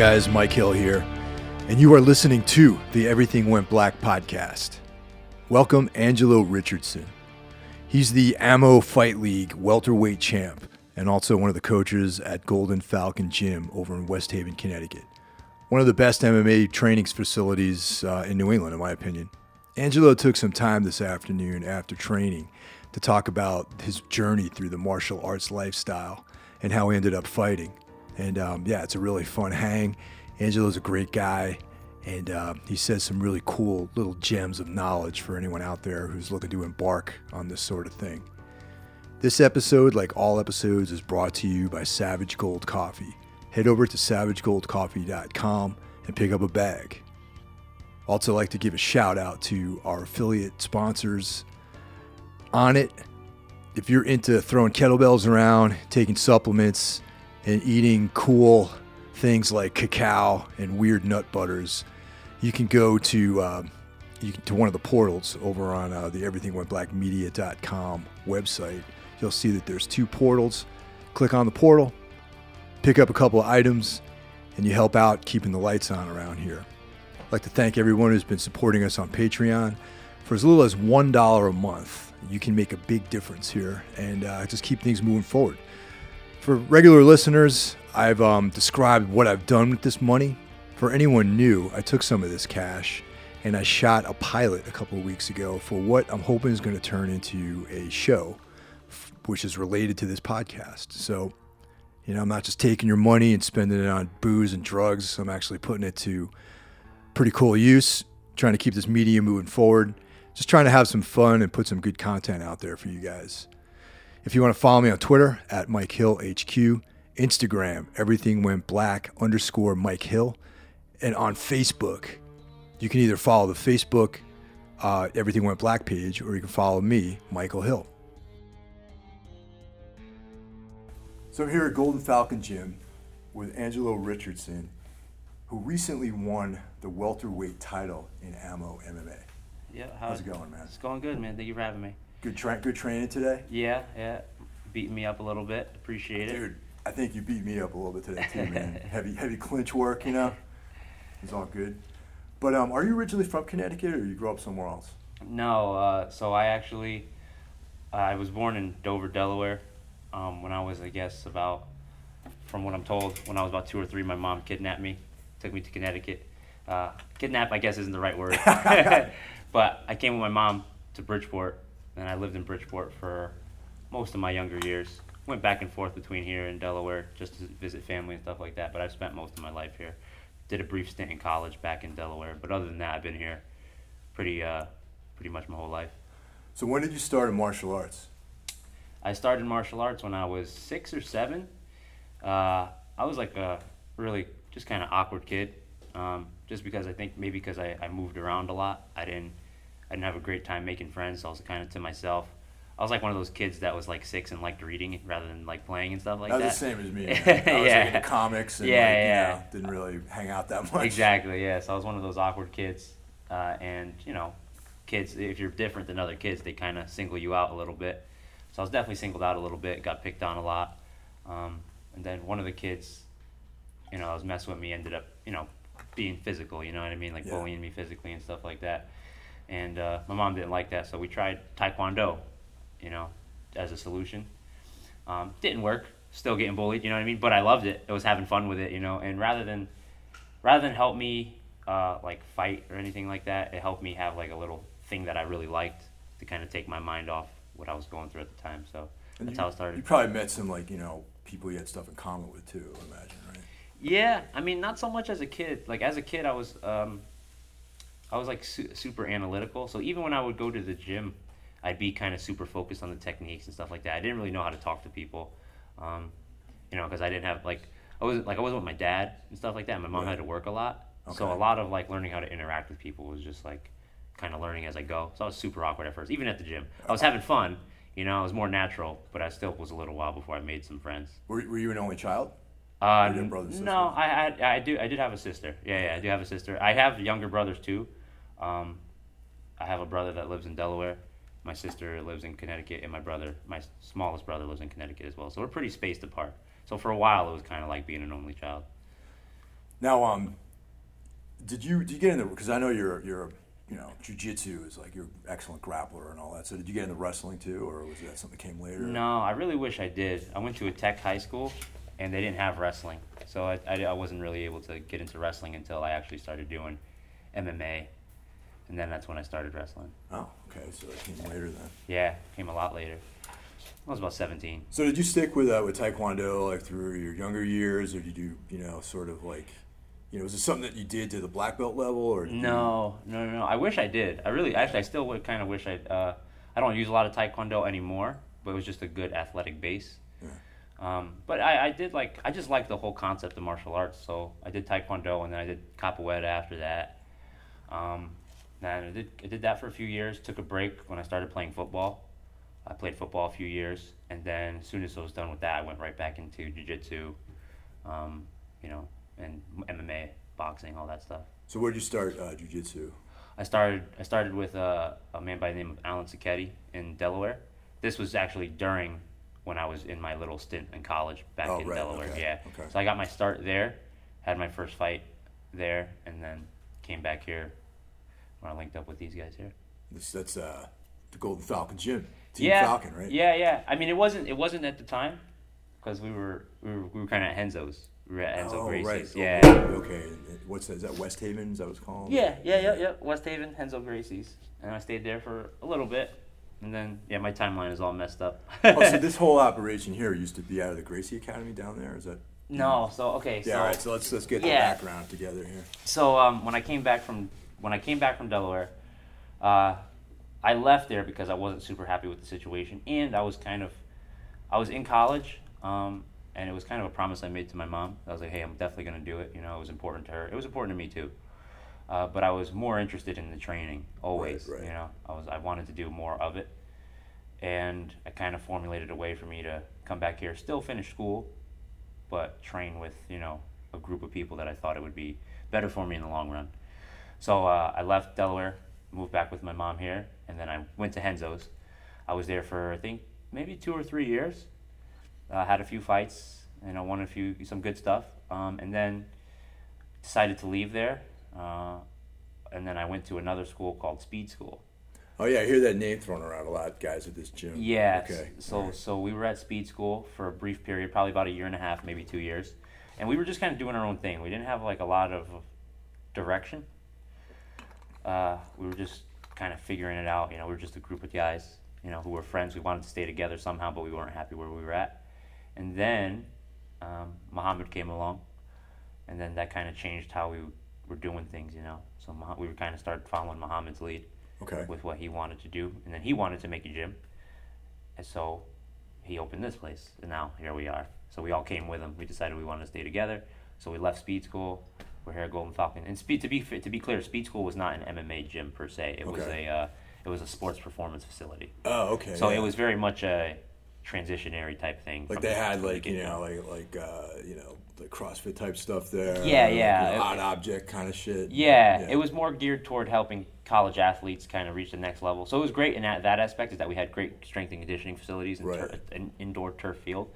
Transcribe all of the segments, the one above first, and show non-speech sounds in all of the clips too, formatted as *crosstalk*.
Guys, Mike Hill here, and you are listening to the Everything Went Black podcast. Welcome, Angelo Richardson. He's the Ammo Fight League welterweight champ and also one of the coaches at Golden Falcon Gym over in West Haven, Connecticut. One of the best MMA training facilities uh, in New England, in my opinion. Angelo took some time this afternoon after training to talk about his journey through the martial arts lifestyle and how he ended up fighting. And um, yeah, it's a really fun hang. Angelo's a great guy, and uh, he says some really cool little gems of knowledge for anyone out there who's looking to embark on this sort of thing. This episode, like all episodes, is brought to you by Savage Gold Coffee. Head over to savagegoldcoffee.com and pick up a bag. Also, like to give a shout out to our affiliate sponsors on it. If you're into throwing kettlebells around, taking supplements, and eating cool things like cacao and weird nut butters, you can go to uh, you can, to one of the portals over on uh, the everythingwentblackmedia.com website. You'll see that there's two portals. Click on the portal, pick up a couple of items, and you help out keeping the lights on around here. I'd like to thank everyone who's been supporting us on Patreon. For as little as $1 a month, you can make a big difference here and uh, just keep things moving forward. For regular listeners, I've um, described what I've done with this money. For anyone new, I took some of this cash and I shot a pilot a couple of weeks ago for what I'm hoping is going to turn into a show, which is related to this podcast. So, you know, I'm not just taking your money and spending it on booze and drugs. I'm actually putting it to pretty cool use, trying to keep this media moving forward, just trying to have some fun and put some good content out there for you guys. If you want to follow me on Twitter at Mike Hill HQ, Instagram, everything went black underscore Mike Hill, and on Facebook, you can either follow the Facebook uh, Everything Went Black page or you can follow me, Michael Hill. So I'm here at Golden Falcon Gym with Angelo Richardson, who recently won the welterweight title in Ammo MMA. Yeah, How's it going, man? It's going good, man. Thank you for having me. Good, tra- good training today, Yeah, yeah, beating me up a little bit. Appreciate it. dude. I think you beat me up a little bit today too, man. *laughs* heavy, heavy clinch work, you know. It's all good. But um, are you originally from Connecticut, or you grew up somewhere else? No, uh, so I actually, I was born in Dover, Delaware. Um, when I was, I guess, about, from what I'm told, when I was about two or three, my mom kidnapped me, took me to Connecticut. Uh, kidnap, I guess, isn't the right word, *laughs* *laughs* but I came with my mom to Bridgeport, and I lived in Bridgeport for most of my younger years. Went back and forth between here and Delaware just to visit family and stuff like that. But I've spent most of my life here. Did a brief stint in college back in Delaware, but other than that, I've been here pretty uh, pretty much my whole life. So when did you start in martial arts? I started martial arts when I was six or seven. Uh, I was like a really just kind of awkward kid, um, just because I think maybe because I, I moved around a lot. I didn't I didn't have a great time making friends. So I was kind of to myself. I was like one of those kids that was like six and liked reading rather than like playing and stuff like That's that. the same as me. man. *laughs* I was Yeah. like into comics and Yeah, like, yeah. you know, didn't really hang out that much. Exactly. Yeah. So I was one of those awkward kids, uh, and you know, kids if you're different than other kids, they kind of single you out a little bit. So I was definitely singled out a little bit. Got picked on a lot, um, and then one of the kids, you know, I was messing with me, ended up, you know, being physical. You know what I mean, like Yeah. bullying me physically and stuff like that. And uh, my mom didn't like that, so we tried taekwondo, you know, as a solution. Um, didn't work. Still getting bullied, you know what I mean? But I loved it. I was having fun with it, you know. And rather than rather than help me uh, like fight or anything like that, it helped me have like a little thing that I really liked to kind of take my mind off what I was going through at the time. So And that's you, how it started. You probably met some like you know people you had stuff in common with too. I imagine, right? Yeah, I mean, not so much as a kid. Like as a kid, I was, um, I was like su- super analytical. So even when I would go to the gym, I'd be kind of super focused on the techniques and stuff like that. I didn't really know how to talk to people, um, you know, because I didn't have like I wasn't like I wasn't with my dad and stuff like that. My mom Right. had to work a lot, so a lot of like learning how to interact with people was just like kind of learning as I go. So I was super awkward at first, even at the gym. I was having fun, you know, it was more natural, but I still was a little while before I made some friends. Were, were you an only child? Uh, Or your n- brothers, no. I, I, I do, I did have a sister. Yeah, yeah, I do have a sister. I have younger brothers too. Um, I have a brother that lives in Delaware. My sister lives in Connecticut, and my brother, my smallest brother, lives in Connecticut as well. So we're pretty spaced apart. So for a while, it was kind of like being an only child. Now, um, did you did you get in the? Because I know you're you're you know jujitsu is like you're excellent grappler and all that. So did you get into wrestling too, or was that something that came later? No, I really wish I did. I went to a tech high school, and they didn't have wrestling, so I, I, I wasn't really able to get into wrestling until I actually started doing MMA, and then that's when I started wrestling. Oh, okay. So that came later then. Yeah, came a lot later. I was about 17. So did you stick with uh, with Taekwondo like through your younger years, or did you you know sort of like, you know, was it something that you did to the black belt level, or did you- No, no, no, no. I wish I did. I really, actually, I still would kind of wish I. Uh, I don't use a lot of taekwondo anymore, but it was just a good athletic base. Yeah. Um, but I, I did like, I just liked the whole concept of martial arts. So I did taekwondo, and then I did capoeira after that. Um, then I did, I did that for a few years. Took a break when I started playing football. I played football a few years, and then as soon as I was done with that, I went right back into jiu-jitsu, um, you know, and MMA, boxing, all that stuff. So where did you start uh, jujitsu? I started I started with a, a man by the name of Alan Sacchetti in Delaware. This was actually during when I was in my little stint in college back Oh, in right, Delaware. okay, Yeah. okay. So I got my start there, had my first fight there, and then came back here when I linked up with these guys here. This that's uh, the Golden Falcon Gym, Team yeah. Falcon, right? Yeah, yeah. I mean, it wasn't it wasn't at the time because we were we were, we were kind of at Renzo's. We were at Renzo oh, Gracie's. right. Yeah. Okay. What's that? Is that West Haven? Is that what it's called? Yeah, yeah, yeah, yeah. West Haven, Renzo Gracie's, and I stayed there for a little bit, and then yeah, my timeline is all messed up. oh, so *laughs* this whole operation here used to be out of the Gracie Academy down there. Is that? no, so okay, Yeah. so all right. So let's let's get the background together here. so um, when I came back from when I came back from Delaware, uh, I left there because I wasn't super happy with the situation, and I was kind of, I was in college, um, and it was kind of a promise I made to my mom. I was like, hey, I'm definitely gonna do it. You know, it was important to her. It was important to me too. Uh, but I was more interested in the training always. Right, right. You know, I was I wanted to do more of it, and I kind of formulated a way for me to come back here, still finish school, but train with you know a group of people that I thought it would be better for me in the long run. So uh, I left Delaware, moved back with my mom here, and then I went to Renzo's. I was there for I think maybe two or three years. Uh, had a few fights, and I won a few some good stuff, um, and then decided to leave there. Uh, and then I went to another school called Speed School. Oh yeah, I hear that name thrown around a lot, guys, at this gym. Yeah. Okay. So right. so we were at speed school for a brief period, probably about a year and a half, maybe two years, and we were just kind of doing our own thing. We didn't have like a lot of direction. Uh, we were just kind of figuring it out. You know, we were just a group of guys, you know, who were friends. We wanted to stay together somehow, but we weren't happy where we were at. And then um, Muhammad came along, and then that kind of changed how we were doing things. You know, so we were kind of started following Muhammad's lead Okay. with what he wanted to do, and then he wanted to make a gym, and so he opened this place, and now here we are. So we all came with him. We decided we wanted to stay together, so we left Speed School. We're here at Golden Falcon, and Speed to be to be clear, Speed School was not an MMA gym per se. It was a uh, it was a sports performance facility. Oh, okay. So yeah. it was very much a transitionary type thing. like they the- had like you know like like uh, you know the CrossFit type stuff there. Yeah, like, yeah. you know, odd object kind of shit. Yeah, it was more geared toward helping college athletes kind of reach the next level. So it was great in that, that aspect is that we had great strength and conditioning facilities and Right. tur- an indoor turf field,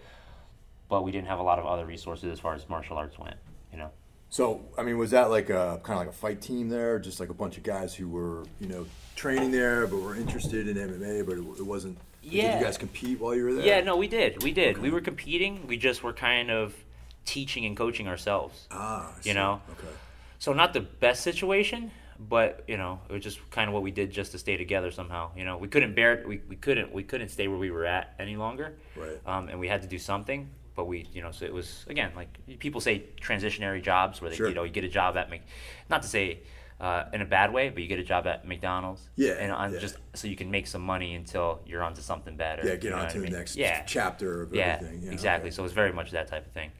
but we didn't have a lot of other resources as far as martial arts went. You know, So I mean, was that like a kind of like a fight team there, just like a bunch of guys who were you know training there, but were interested in MMA, but it, it wasn't. Did Yeah. you guys compete while you were there? yeah, no, we did, we did. We were competing. We just were kind of teaching and coaching ourselves. Ah, I You know? Okay. So not the best situation, but you know, it was just kind of what we did just to stay together somehow. You know, we couldn't bear it. We, we couldn't we couldn't stay where we were at any longer. Right. Um, and we had to do something. But we, you know, so it was again like people say transitionary jobs where they, Sure. you know, you get a job at Mc, not to say uh, in a bad way, but you get a job at McDonald's. Yeah, And on yeah. just so you can make some money until you're onto something better. Yeah, get on to I the mean? next yeah. chapter of Yeah, everything. Yeah, exactly. okay. So it was very much that type of thing.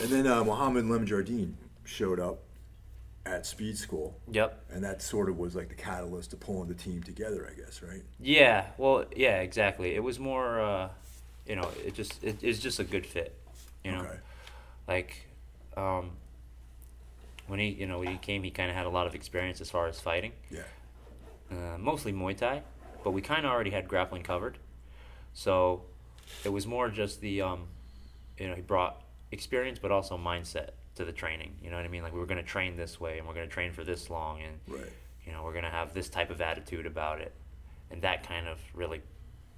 And then uh, Mohammed Lemon Jardine showed up at Speed School, Yep. and that sort of was like the catalyst to pulling the team together, I guess, right? Yeah, well, yeah, exactly. It was more, uh, you know, it just it, it's just a good fit, you know. Okay. Like, um, when he, you know, when he came, he kind of had a lot of experience as far as fighting, Yeah. uh, mostly Muay Thai, but we kind of already had grappling covered, so it was more just the, um, you know, he brought experience, but also mindset to the training. You know what I mean? Like we were going to train this way, and we're going to train for this long, and Right. you know we're going to have this type of attitude about it, and that kind of really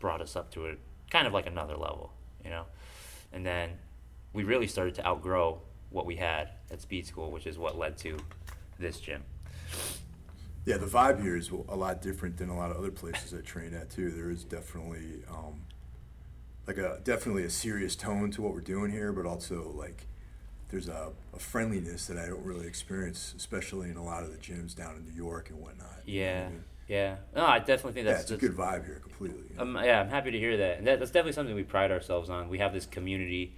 brought us up to a kind of like another level. You know, and then we really started to outgrow what we had at speed school, which is what led to this gym. Yeah, the vibe here is a lot different than a lot of other places I train at too. There is definitely um, like a definitely a serious tone to what we're doing here, but also like there's a, a friendliness that I don't really experience, especially in a lot of the gyms down in New York and whatnot. You know what I Yeah, mean? Yeah. No, I definitely think yeah, that's it's a good vibe here completely. you know? Um, yeah, I'm happy to hear that. And that, that's definitely something we pride ourselves on. We have this community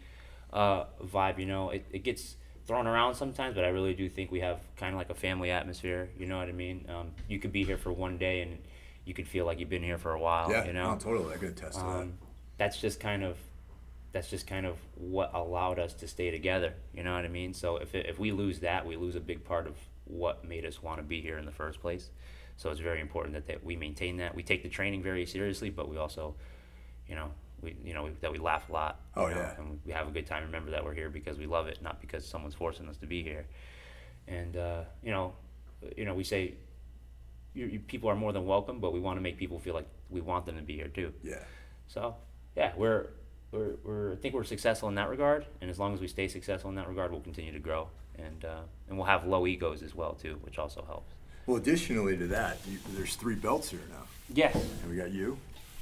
uh, vibe, you know. It, it gets thrown around sometimes, but I really do think we have kind of like a family atmosphere, you know what I mean? Um, you could be here for one day and you could feel like you've been here for a while, yeah, you know? no, totally. I can attest to um, that's just kind of that's just kind of what allowed us to stay together. You know what I mean? So if it, if we lose that, we lose a big part of what made us want to be here in the first place. So it's very important that, that we maintain that. We take the training very seriously, but we also, you know, we you know that we laugh a lot. Oh, know, yeah. and we have a good time. Remember that we're here because we love it, not because someone's forcing us to be here. And uh, you know, you know, we say you, you, people are more than welcome, but we want to make people feel like we want them to be here too. Yeah. So, yeah, we're, we're, we're I think we're successful in that regard, and as long as we stay successful in that regard, we'll continue to grow, and uh, and we'll have low egos as well too, which also helps. Well, additionally to that, you, there's three belts here now. Yes. And we got you,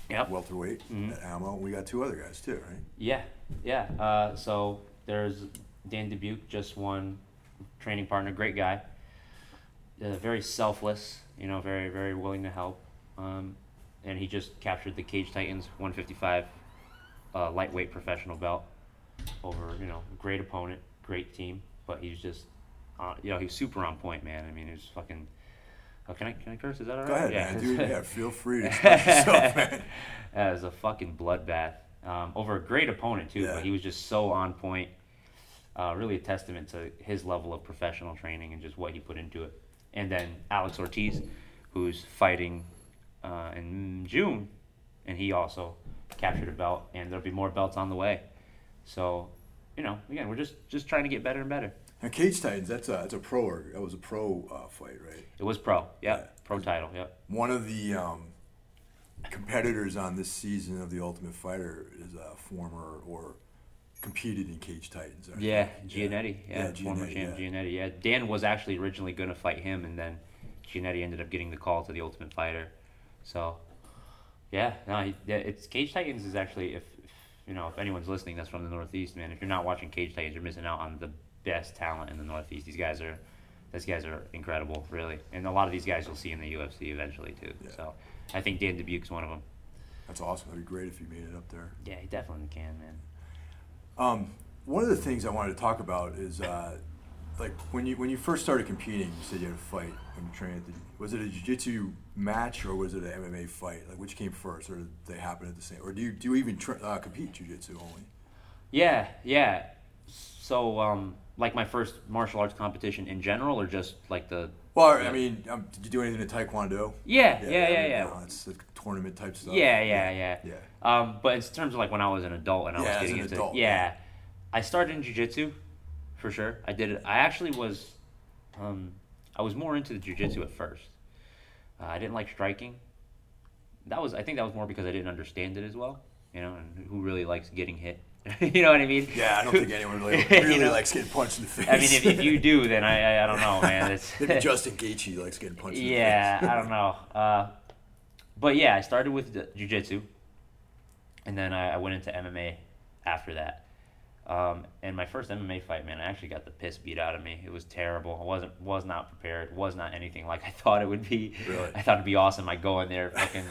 Yep. welterweight Mhm. at Ammo. and We got two other guys too, right? Yeah, yeah. Uh, so there's Dan Dubuque, just one training partner, great guy. Uh, very selfless, you know, very very willing to help. Um, and he just captured the Cage Titans 155 uh, lightweight professional belt over, you know, great opponent, great team, but he's just, uh, you know, he's super on point, man. I mean, he's fucking. Oh, can I can I curse? Is that alright? Go ahead, yeah. man. Dude, yeah, feel free to *laughs* express yourself, man. That was a fucking bloodbath um, over a great opponent too. Yeah. But he was just so on point. Uh, really a testament to his level of professional training and just what he put into it. And then Alex Ortiz, who's fighting uh, in June, and he also captured a belt. And there'll be more belts on the way. So, you know, again, we're just just trying to get better and better. Now, Cage Titans, that's a that's a pro or that was a pro uh, fight, right? It was pro, yep, Yeah. pro title, yep. One of the um, competitors on this season of the Ultimate Fighter is a former or competed in Cage Titans. Yeah. Giannetti. Yeah, Yeah, former champ yeah. Giannetti. Yeah, Dan was actually originally going to fight him, and then Giannetti ended up getting the call to the Ultimate Fighter. So, yeah, no, it's Cage Titans is actually if, if you know if anyone's listening that's from the Northeast, man, if you're not watching Cage Titans, you're missing out on the best talent in the Northeast. These guys are. These guys are incredible, really, and a lot of these guys you'll see in the UFC eventually too. Yeah. So, I think Dan Dubuque's one of them. That's awesome. That'd be great if you made it up there. Yeah, he definitely can, man. Um, one of the things I wanted to talk about is uh, like when you when you first started competing, you said you had a fight when you trained. At the, was it a jiu-jitsu match or was it an MMA fight? Like which came first, or did they happen at the same? Or do you do you even tra- uh, compete jiu-jitsu only? Yeah, yeah. So, um, like my first martial arts competition in general, or just like the? Well, I mean, um, did you do anything in Taekwondo? Yeah, yeah, yeah, I mean, yeah. no, it's like tournament type stuff. Yeah, yeah, yeah. Yeah. Um, but in terms of like when I was an adult and I Yeah, was as getting into, adult, yeah, yeah. I started in jujitsu, for sure. I did it. I actually was, um, I was more into the jujitsu at first. Uh, I didn't like striking. That was, I think, that was more because I didn't understand it as well. You know, and who really likes getting hit? *laughs* you know what I mean? Yeah, I don't think anyone really, *laughs* You know? likes getting punched in the face. I mean, if, if you do, then I, I, I don't know, man. *laughs* It's maybe Justin Gaethje likes getting punched. in the face. yeah, I don't know. Uh, but yeah, I started with jujitsu, and then I, I went into MMA after that. Um, and my first MMA fight, man, I actually got the piss beat out of me. It was terrible. I wasn't was not prepared. Was not anything like I thought it would be. Really? I thought it'd be awesome. I'd go in there, fucking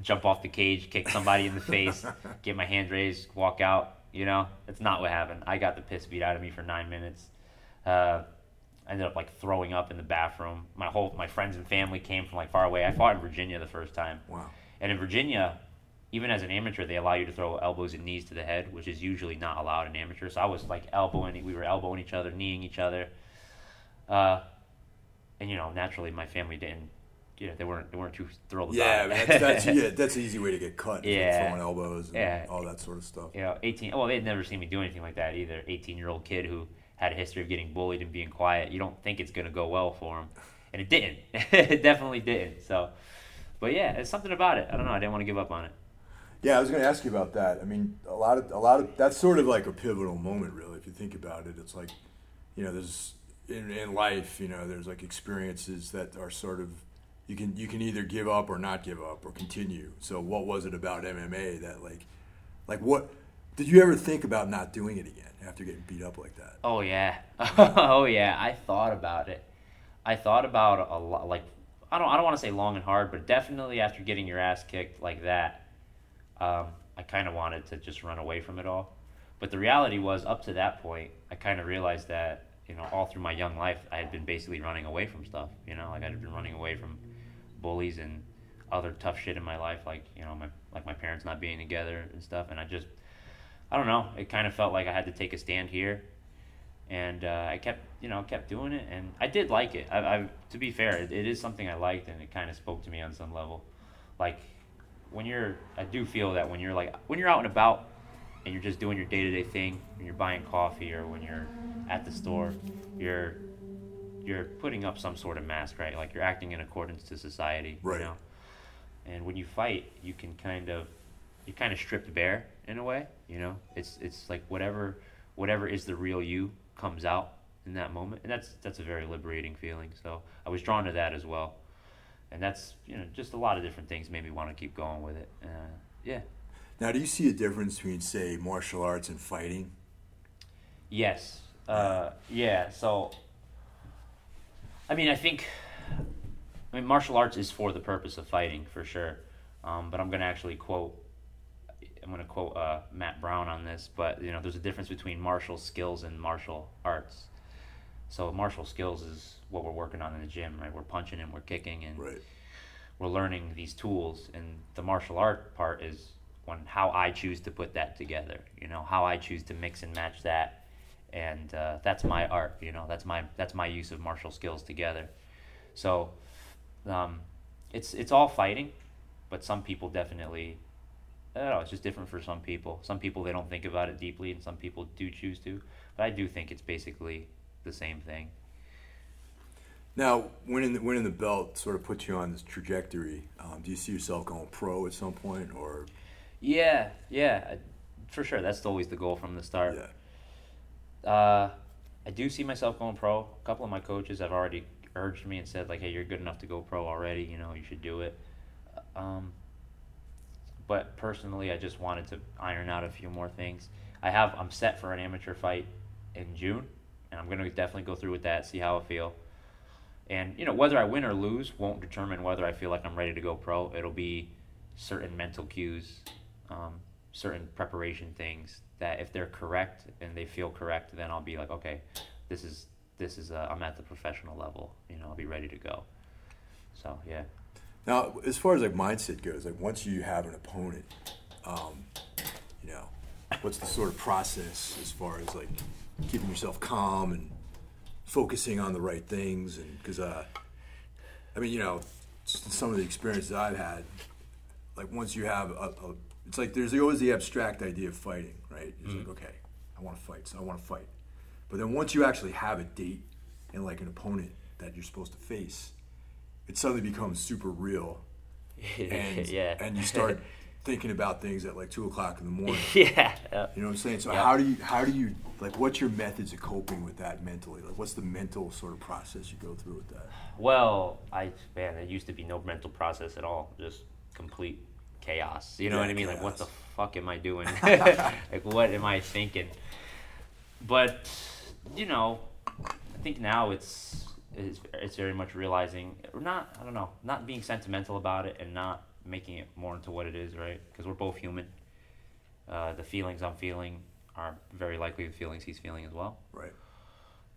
jump off the cage, kick somebody in the face, get my hand raised, walk out. You know, that's not what happened. I got the piss beat out of me for nine minutes. Uh, I ended up like throwing up in the bathroom. My whole my friends and family came from like far away. I fought in Virginia the first time, Wow. and in Virginia, even as an amateur, they allow you to throw elbows and knees to the head, which is usually not allowed in amateur. So I was like elbowing, we were elbowing each other, kneeing each other, uh, and you know naturally my family didn't you know, they weren't they weren't too thrilled Yeah, about mean, that's, that's *laughs* yeah, that's an easy way to get cut. Yeah. throwing elbows and Yeah. all that sort of stuff. you know, 18. Well, they'd never seen me do anything like that either. 18 year old kid who had a history of getting bullied and being quiet. You don't think it's gonna go well for him, and it didn't. *laughs* it definitely didn't. So, but yeah, it's something about it. I don't know. I didn't want to give up on it. Yeah, I was going to ask you about that. I mean, a lot of a lot of that's sort of like a pivotal moment, really. If you think about it, it's like, you know, there's in, in life, you know, there's like experiences that are sort of you can you can either give up or not give up or continue. So, what was it about MMA that like, like what did you ever think about not doing it again after getting beat up like that? Oh yeah, *laughs* oh yeah. I thought about it. I thought about a lot. Like I don't, I don't want to say long and hard, but definitely after getting your ass kicked like that, um, I kind of wanted to just run away from it all. But the reality was, up to that point, I kind of realized that you know, all through my young life, I had been basically running away from stuff. You know, like I had been running away from bullies and other tough shit in my life, like you know, my like my parents not being together and stuff. And I just, I don't know, it kind of felt like I had to take a stand here and uh, I kept you know kept doing it, and I did like it. I, I to be fair, it, it is something I liked, and it kind of spoke to me on some level. Like when you're, I do feel that when you're like when you're out and about, and you're just doing your day to day thing, when you're buying coffee or when you're at the store, you're you're putting up some sort of mask, right? Like you're acting in accordance to society, Right. you know. And when you fight, you can kind of you're kind of stripped bare in a way, you know. It's it's like whatever whatever is the real you comes out in that moment, and that's that's a very liberating feeling. So I was drawn to that as well, and that's you know just a lot of different things made me want to keep going with it. Uh, yeah. Now, do you see a difference between, say, martial arts and fighting? Yes. Uh, yeah. So, I mean, I think, I mean, martial arts is for the purpose of fighting for sure. Um, but I'm gonna actually quote. I'm gonna quote uh, Matt Brown on this, but you know, there's a difference between martial skills and martial arts. So martial skills is what we're working on in the gym, right? We're punching and we're kicking and Right. we're learning these tools and the martial art part is when how i choose to put that together you know how i choose to mix and match that and uh, that's my art you know that's my that's my use of martial skills together so um, it's it's all fighting but some people definitely I don't know, it's just different for some people. Some people they don't think about it deeply, and some people do choose to. But I do think it's basically the same thing. Now, winning the, winning the belt sort of puts you on this trajectory. Um, do you see yourself going pro at some point, or Yeah, yeah, for sure. That's always the goal from the start. yeah? Uh, I do see myself going pro. A couple of my coaches have already urged me and said like, "Hey, you're good enough to go pro already. You know, you should do it." Um, but personally, I just wanted to iron out a few more things. I have I'm set for an amateur fight in June, and I'm gonna definitely go through with that, see how I feel. And you know, whether I win or lose won't determine whether I feel like I'm ready to go pro. It'll be certain mental cues, um, certain preparation things that if they're correct and they feel correct, then I'll be like, okay, this is this is uh, I'm at the professional level. You know, I'll be ready to go. So yeah. Now, as far as like mindset goes, like once you have an opponent, um, you know, what's the sort of process as far as like keeping yourself calm and focusing on the right things? And because, uh, I mean, you know, some of the experiences I've had, like once you have a, a it's like there's always the abstract idea of fighting, right? It's mm-hmm. like, okay, I want to fight, so I want to fight. But then once you actually have a date and like an opponent that you're supposed to face, it suddenly becomes super real *laughs* and yeah. and you start *laughs* thinking about things at like two o'clock in the morning. *laughs* yeah. You know what I'm saying? So Yeah. how do you how do you like what's your methods of coping with that mentally? Like what's the mental sort of process you go through with that? Well, I man, it used to be no mental process at all, just complete chaos. You know Yeah, what I mean? Like, what the fuck am I doing? *laughs* *laughs* like, what am I thinking? But you know, I think now it's it's it's very much realizing, or not I don't know, not being sentimental about it and not making it more into what it is, right? Because we're both human. Uh, the feelings I'm feeling are very likely the feelings he's feeling as well. Right.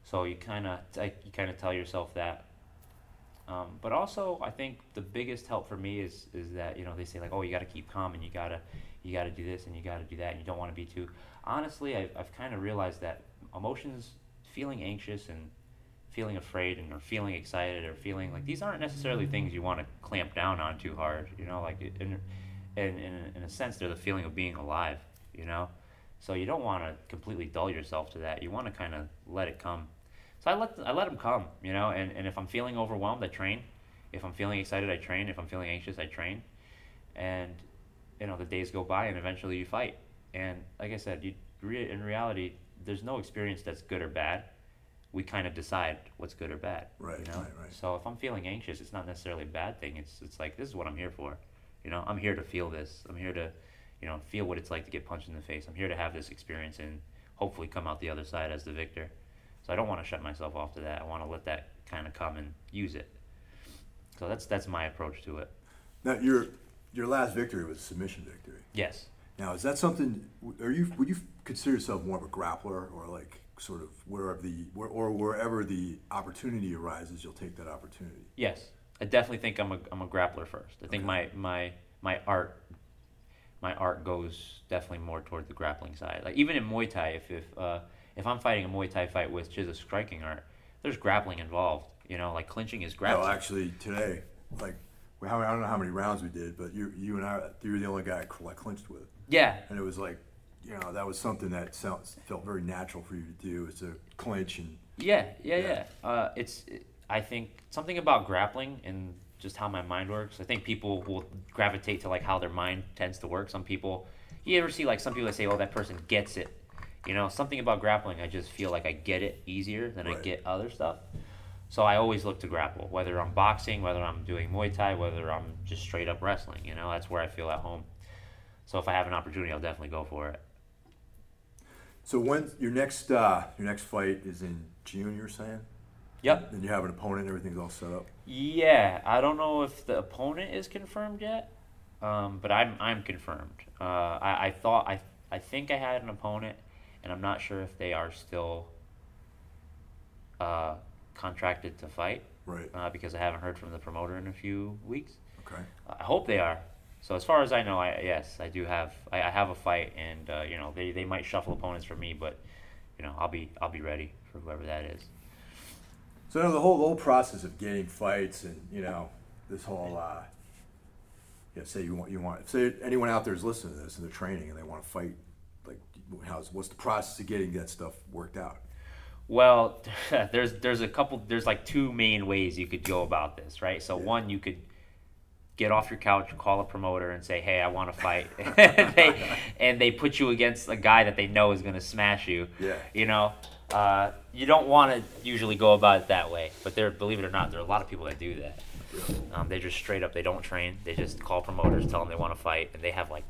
So you kind of you kind of tell yourself that. Um, but also, I think the biggest help for me is is that you know they say like, oh, you got to keep calm and you gotta you gotta do this and you gotta do that and you don't want to be too. Honestly, I've I've kind of realized that emotions, feeling anxious and feeling afraid and or feeling excited or feeling like these aren't necessarily things you want to clamp down on too hard. You know, like in in in, in a sense, they're the feeling of being alive. You know, so you don't want to completely dull yourself to that. You want to kind of let it come. I let I let them come. You know, and and if I'm feeling overwhelmed, I train. If I'm feeling excited, I train. If I'm feeling anxious, I train. And you know, the days go by, and eventually you fight. And like I said, you in reality, there's no experience that's good or bad. We kind of decide what's good or bad. Right. You know? Right. Right. So if I'm feeling anxious, it's not necessarily a bad thing. It's it's like this is what I'm here for. You know, I'm here to feel this. I'm here to, you know, feel what it's like to get punched in the face. I'm here to have this experience and hopefully come out the other side as the victor. So I don't want to shut myself off to that. I want to let that kind of come and use it. So that's that's my approach to it. Now your your last victory was a submission victory. Yes. Now is that something? Are you would you consider yourself more of a grappler or like sort of wherever the where, or wherever the opportunity arises, you'll take that opportunity? Yes, I definitely think I'm a I'm a grappler first. I think my my my art my art goes definitely more toward the grappling side. Like even in Muay Thai, if if uh, if I'm fighting a Muay Thai fight which is a striking art, there's grappling involved. You know, like clinching is grappling. No, actually today, like I don't know how many rounds we did, but you you and I you were the only guy I clinched with. Yeah. And it was like, you know, that was something that sounds, felt very natural for you to do, is to clinch and. Yeah, yeah, yeah. yeah. Uh, it's, it, I think something about grappling and just how my mind works. I think people will gravitate to like how their mind tends to work. Some people, you ever see like some people that say, "Oh, that person gets it." You know, something about grappling. I just feel like I get it easier than right. I get other stuff. So I always look to grapple, whether I'm boxing, whether I'm doing Muay Thai, whether I'm just straight up wrestling. You know, that's where I feel at home. So if I have an opportunity, I'll definitely go for it. So when your next uh, your next fight is in June, you're saying? Yep. And you have an opponent, everything's all set up. Yeah, I don't know if the opponent is confirmed yet, um, but I'm I'm confirmed. Uh, I, I thought I I think I had an opponent, and I'm not sure if they are still uh, contracted to fight. Right. Uh, because I haven't heard from the promoter in a few weeks. Okay. I hope they are. So as far as I know, I yes, I do have I, I have a fight, and uh, you know they, they might shuffle opponents for me, but you know I'll be I'll be ready for whoever that is. So the whole the whole process of getting fights and you know this whole uh, yeah say you want you want say anyone out there is listening to this and they're training and they want to fight how's what's the process of getting that stuff worked out? Well, *laughs* there's there's a couple there's like two main ways you could go about this, right? So yeah. one you could get off your couch, call a promoter, and say, "Hey, I want to fight," and, *laughs* *laughs* they, and they put you against a guy that they know is going to smash you. Yeah. You know, uh, you don't want to usually go about it that way, but there, believe it or not, there are a lot of people that do that. Um, they just straight up they don't train. They just call promoters, tell them they want to fight, and they have like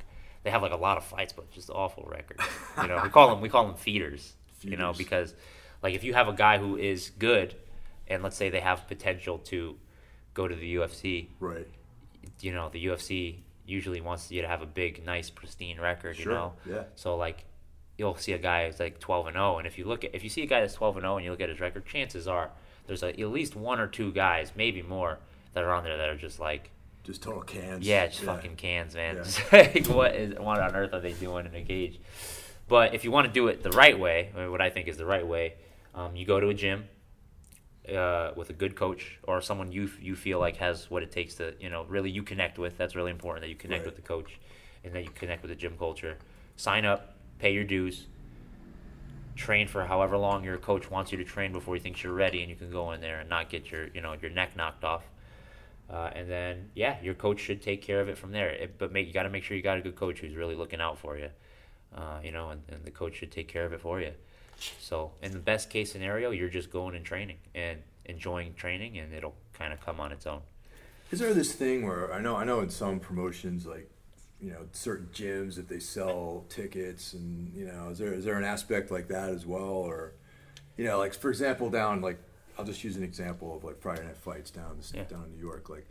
they have like a lot of fights, but just awful record. You know, we call them we call them feeders. feeders. You know, because like if you have a guy who is good, and let's say they have potential to go to the UFC, right? you know the UFC usually wants you to have a big, nice, pristine record. Sure. You know, yeah. So like, you'll see a guy who's like twelve and zero, and if you look at if you see a guy that's twelve and zero, and you look at his record, chances are there's a, at least one or two guys, maybe more, that are on there that are just like. Just total cans. Yeah, just yeah. fucking cans, man. Yeah. *laughs* like, what is what on earth are they doing in a cage? But if you want to do it the right way, what I think is the right way, um, you go to a gym, uh, with a good coach or someone you you feel like has what it takes to you know really you connect with. That's really important that you connect right. with the coach and that you connect with the gym culture. Sign up, pay your dues, train for however long your coach wants you to train before he thinks you're ready, and you can go in there and not get your you know your neck knocked off. Uh, and then yeah, your coach should take care of it from there. It, but make you got to make sure you got a good coach who's really looking out for you. Uh, you know, and, and the coach should take care of it for you. So, in the best case scenario, you're just going and training and enjoying training, and it'll kind of come on its own. Is there this thing where I know I know in some promotions like you know certain gyms if they sell tickets and you know is there is there an aspect like that as well or you know like for example down like I'll just use an example of like Friday night fights down yeah. down in New York like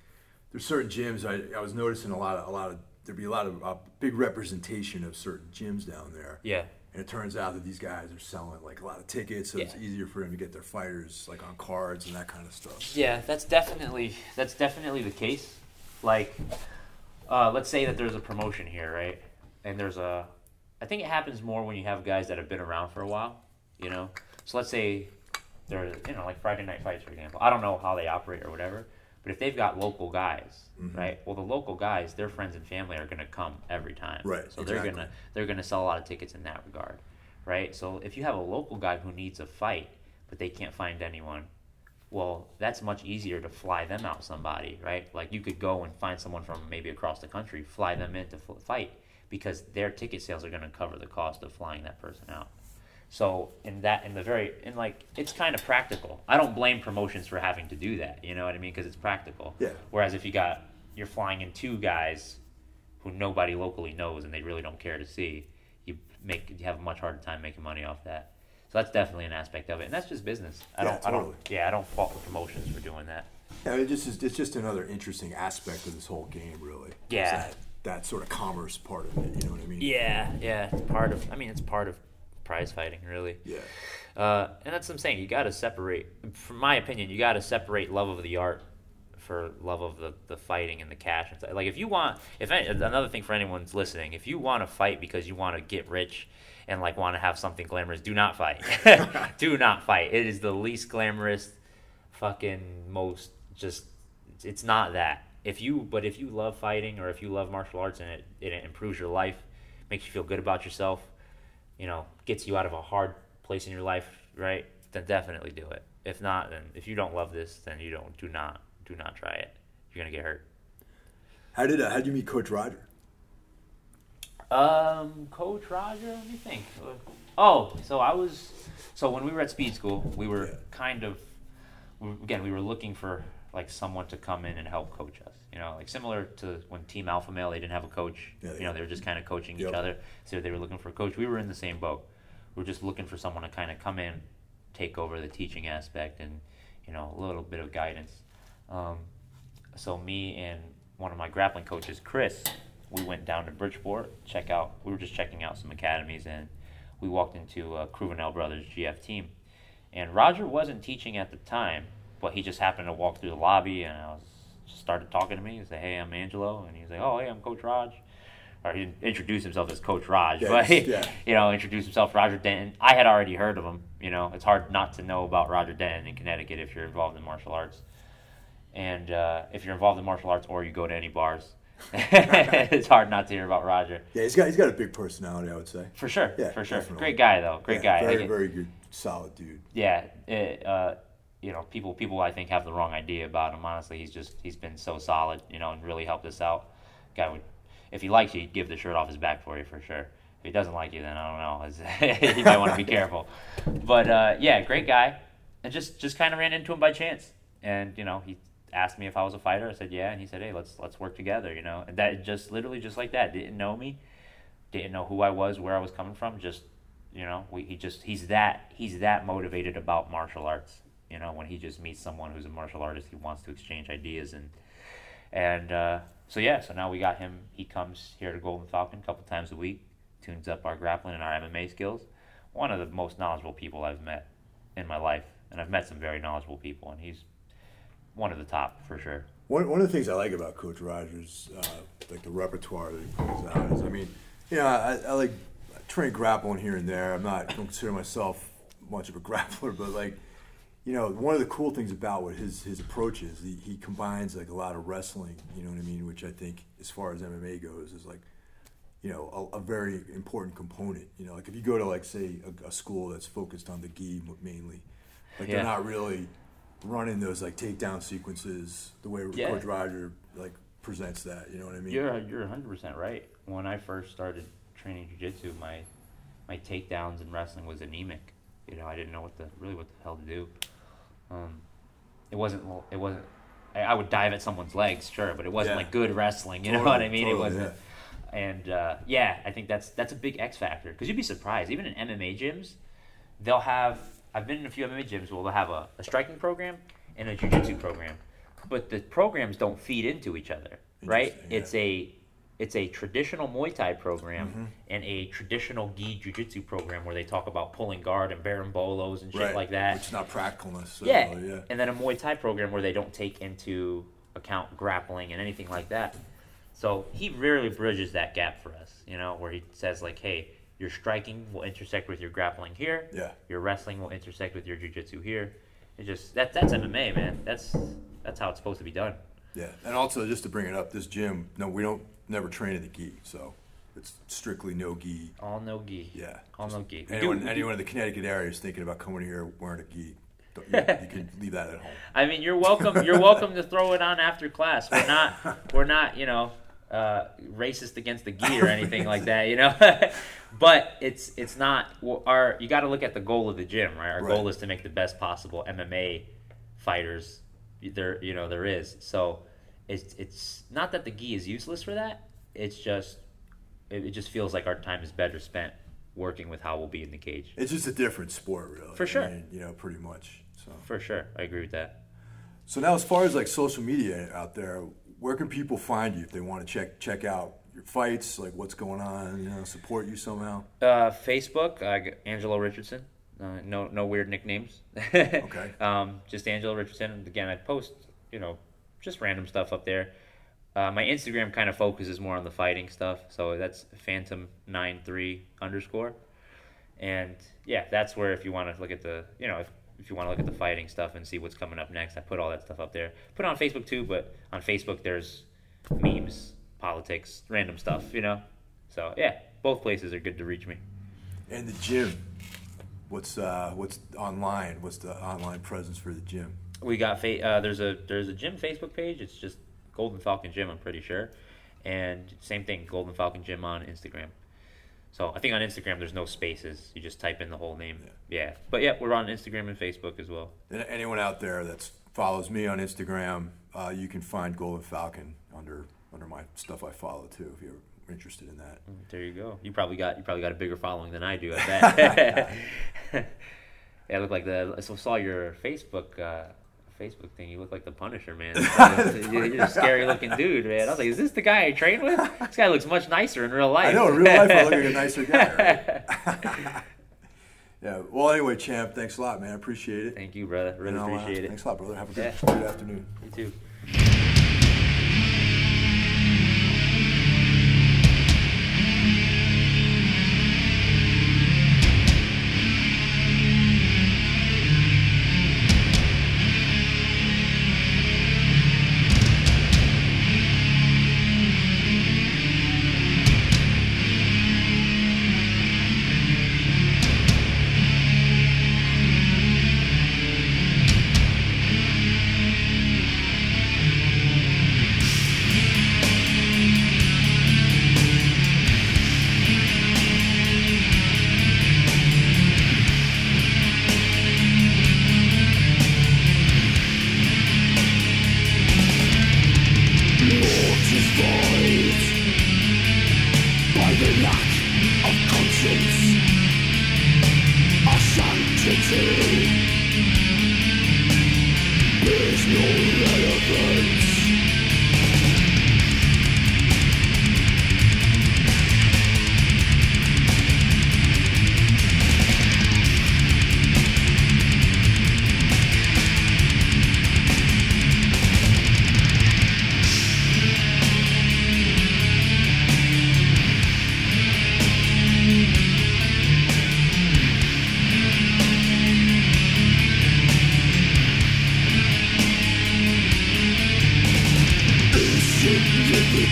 there's certain gyms I, I was noticing a lot of a lot of there'd be a lot of a big representation of certain gyms down there yeah and it turns out that these guys are selling like a lot of tickets, so yeah. it's easier for them to get their fighters like on cards and that kind of stuff. Yeah, that's definitely that's definitely the case. Like, uh, let's say that there's a promotion here, right? And there's a, I think it happens more when you have guys that have been around for a while, you know. So let's say they're you know like Friday night fights for example. I don't know how they operate or whatever, but if they've got local guys, Mhm. right? Well, the local guys, their friends and family are gonna come every time, Right, So they're gonna they're gonna sell a lot of tickets in that regard, right? So if you have a local guy who needs a fight, but they can't find anyone, well, that's much easier to fly them out somebody, right? Like you could go and find someone from maybe across the country, fly them in to f- fight because their ticket sales are going to cover the cost of flying that person out. So in that, in the very, in like, it's kind of practical. I don't blame promotions for having to do that. You know what I mean? Because it's practical. Yeah. Whereas if you got, you're flying in two guys who nobody locally knows and they really don't care to see, you make you have a much harder time making money off that. So that's definitely an aspect of it, and that's just business. I Yeah, don't, I totally. don't, yeah, I don't fault the promotions for doing that. Yeah, it just is, it's just another interesting aspect of this whole game, really. Yeah. That, that sort of commerce part of it. You know what I mean? Yeah, yeah, it's part of. I mean, it's part of prize fighting, really. Yeah. Uh, and that's what I'm saying. You got to separate, from my opinion, you got to separate love of the art for love of the, the fighting and the cash. Like if you want, if any, another thing for anyone's listening, if you want to fight because you want to get rich and like want to have something glamorous, do not fight. *laughs* *laughs* do not fight. It is the least glamorous, fucking most just. It's not that. If you, but if you love fighting or if you love martial arts and it, it improves your life, makes you feel good about yourself, you know, gets you out of a hard place in your life, right? Then definitely do it. If not, then if you don't love this, then you don't. Do not, do not try it. You're gonna get hurt. How did uh, how did you meet Coach Roger? Um, Coach Roger, let me think. Oh, so I was, so when we were at speed school, we were Yeah. kind of, again, we were looking for like someone to come in and help coach us. You know, like similar to when Team Alpha Male, they didn't have a coach. Yeah, you know, they were just kind of coaching Yep. each other. So they were looking for a coach. We were in the same boat. We're just looking for someone to kind of come in, take over the teaching aspect, and you know, a little bit of guidance. Um, so me and one of my grappling coaches, Chris, we went down to Bridgeport, check out. We were just checking out some academies, and we walked into uh, Cruvenel Brothers GF team. And Roger wasn't teaching at the time, but he just happened to walk through the lobby, and I was just started talking to me. He said, "Hey, I'm Angelo," and he's like, "Oh, hey, I'm Coach Raj." Or he didn't himself as Coach Raj, Yeah, but he, yeah. you know, introduced himself Roger Denton. I had already heard of him. You know, it's hard not to know about Roger Denton in Connecticut if you're involved in martial arts. And uh, if you're involved in martial arts or you go to any bars, *laughs* it's hard not to hear about Roger. Yeah, he's got he's got a big personality, I would say. For sure, Yeah, for sure. definitely. Great guy though, great Yeah, guy. Very very good, solid dude. yeah, it, uh, you know, people people I think have the wrong idea about him. Honestly, he's just he's been so solid, you know, and really helped us out. Guy would, if he likes you, he'd give the shirt off his back for you for sure. If he doesn't like you, then I don't know. *laughs* You might want to be *laughs* careful. But uh, yeah, great guy, and just just kind of ran into him by chance, and you know he asked me if I was a fighter. I said yeah, and he said hey let's let's work together, you know, and that just literally just like that. Didn't know me, didn't know who I was, where I was coming from, just you know, we, he just he's that he's that motivated about martial arts. You know, when he just meets someone who's a martial artist, he wants to exchange ideas and and uh, so yeah. So now we got him. He comes here to Golden Falcon a couple times a week, tunes up our grappling and our MMA skills. One of the most knowledgeable people I've met in my life, and I've met some very knowledgeable people, and he's one of the top for sure. One, one of the things I like about Coach Rogers, uh, like the repertoire that he pulls out, is I mean, you know, I, I like I train grappling here and there. I'm not I don't consider myself much of a *laughs* grappler, but like, you know, one of the cool things about what his his approach is, he, he combines like a lot of wrestling. You know what I mean? Which I think, as far as MMA goes, is like, you know, a, a very important component. You know, like if you go to like say a, a school that's focused on the gi mainly, like Yeah. they're not really running those like takedown sequences the way Yeah. Coach Roger like presents that. You know what I mean? You're you're 100 percent right. When I first started training jujitsu, my my takedowns in wrestling was anemic. You know, I didn't know what the really what the hell to do. Um, it wasn't it wasn't. I, I would dive at someone's legs, sure, but it wasn't Yeah. like good wrestling. You know what I mean? totally, it wasn't. And uh, yeah, I think that's that's a big X factor because you'd be surprised. Even in MMA gyms, they'll have. I've been in a few MMA gyms where they'll have a, a striking program and a jiu-jitsu program, but the programs don't feed into each other, right? Yeah. It's a it's a traditional Muay Thai program Mm-hmm. and a traditional gi jiu-jitsu program where they talk about pulling guard and berimbolos and shit right. like that. Which is not practicalness. So, Yeah. yeah. And then a Muay Thai program where they don't take into account grappling and anything like that. So he really bridges that gap for us, you know, where he says like, hey, your striking will intersect with your grappling here. Yeah. Your wrestling will intersect with your jujitsu here. It just that that's MMA, man. That's that's how it's supposed to be done. Yeah, and also just to bring it up, this gym, no, we don't never trained in the gi, so it's strictly no gi. All no gi. Yeah. All no gi. Anyone, do- anyone in the Connecticut area is thinking about coming here wearing a gi. You, you can *laughs* leave that at home. I mean, you're welcome. You're welcome to throw it on after class. We're *laughs* not. We're not. You know, uh, racist against the gi or anything like that. You know, *laughs* but it's it's not our. You got to look at the goal of the gym, right? Our Right. goal is to make the best possible MMA fighters there. You know, there is. So it's it's not that the gi is useless for that. It's just it, it just feels like our time is better spent working with how we'll be in the cage. It's just a different sport, really. For I sure. mean, you know, pretty much. So. For sure, I agree with that. So now, as far as like social media out there, where can people find you if they want to check check out your fights, like what's going on, you know, support you somehow? Uh, Facebook, uh, Angelo Richardson. Uh, no, no weird nicknames. *laughs* Okay. Um, just Angelo Richardson. Again, I post, you know, just random stuff up there. Uh, my Instagram kind of focuses more on the fighting stuff, so that's Phantom93 underscore. And yeah, that's where if you want to look at the, you know, if, if you want to look at the fighting stuff and see what's coming up next, I put all that stuff up there. Put on Facebook too, but on Facebook there's memes, politics, random stuff, you know. So yeah, both places are good to reach me. And the gym, what's uh, what's online? What's the online presence for the gym? We got fa- uh, there's a there's a gym Facebook page. It's just Golden Falcon Gym. I'm pretty sure, and same thing, Golden Falcon Gym on Instagram. So I think on Instagram there's no spaces. You just type in the whole name. Yeah. But yeah, we're on Instagram and Facebook as well. And anyone out there that follows me on Instagram, uh, you can find Golden Falcon under under my stuff I follow too, if you're interested in that. There you go. You probably got you probably got a bigger following than I do. I *laughs* bet. *laughs* yeah, look like the. I saw your Facebook. Uh, Facebook thing, you look like the Punisher, man. *laughs* *laughs* You're you're a scary looking dude, man. I was like, is this the guy I trained with? This guy looks much nicer in real life. I know in real life I look like a *laughs* nicer guy. Right? yeah. Well, anyway, champ, thanks a lot, man. I appreciate it. Thank you, brother. Really I'll, uh, appreciate it. Thanks a lot, brother. Have a good, Yeah. good afternoon. You too.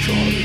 One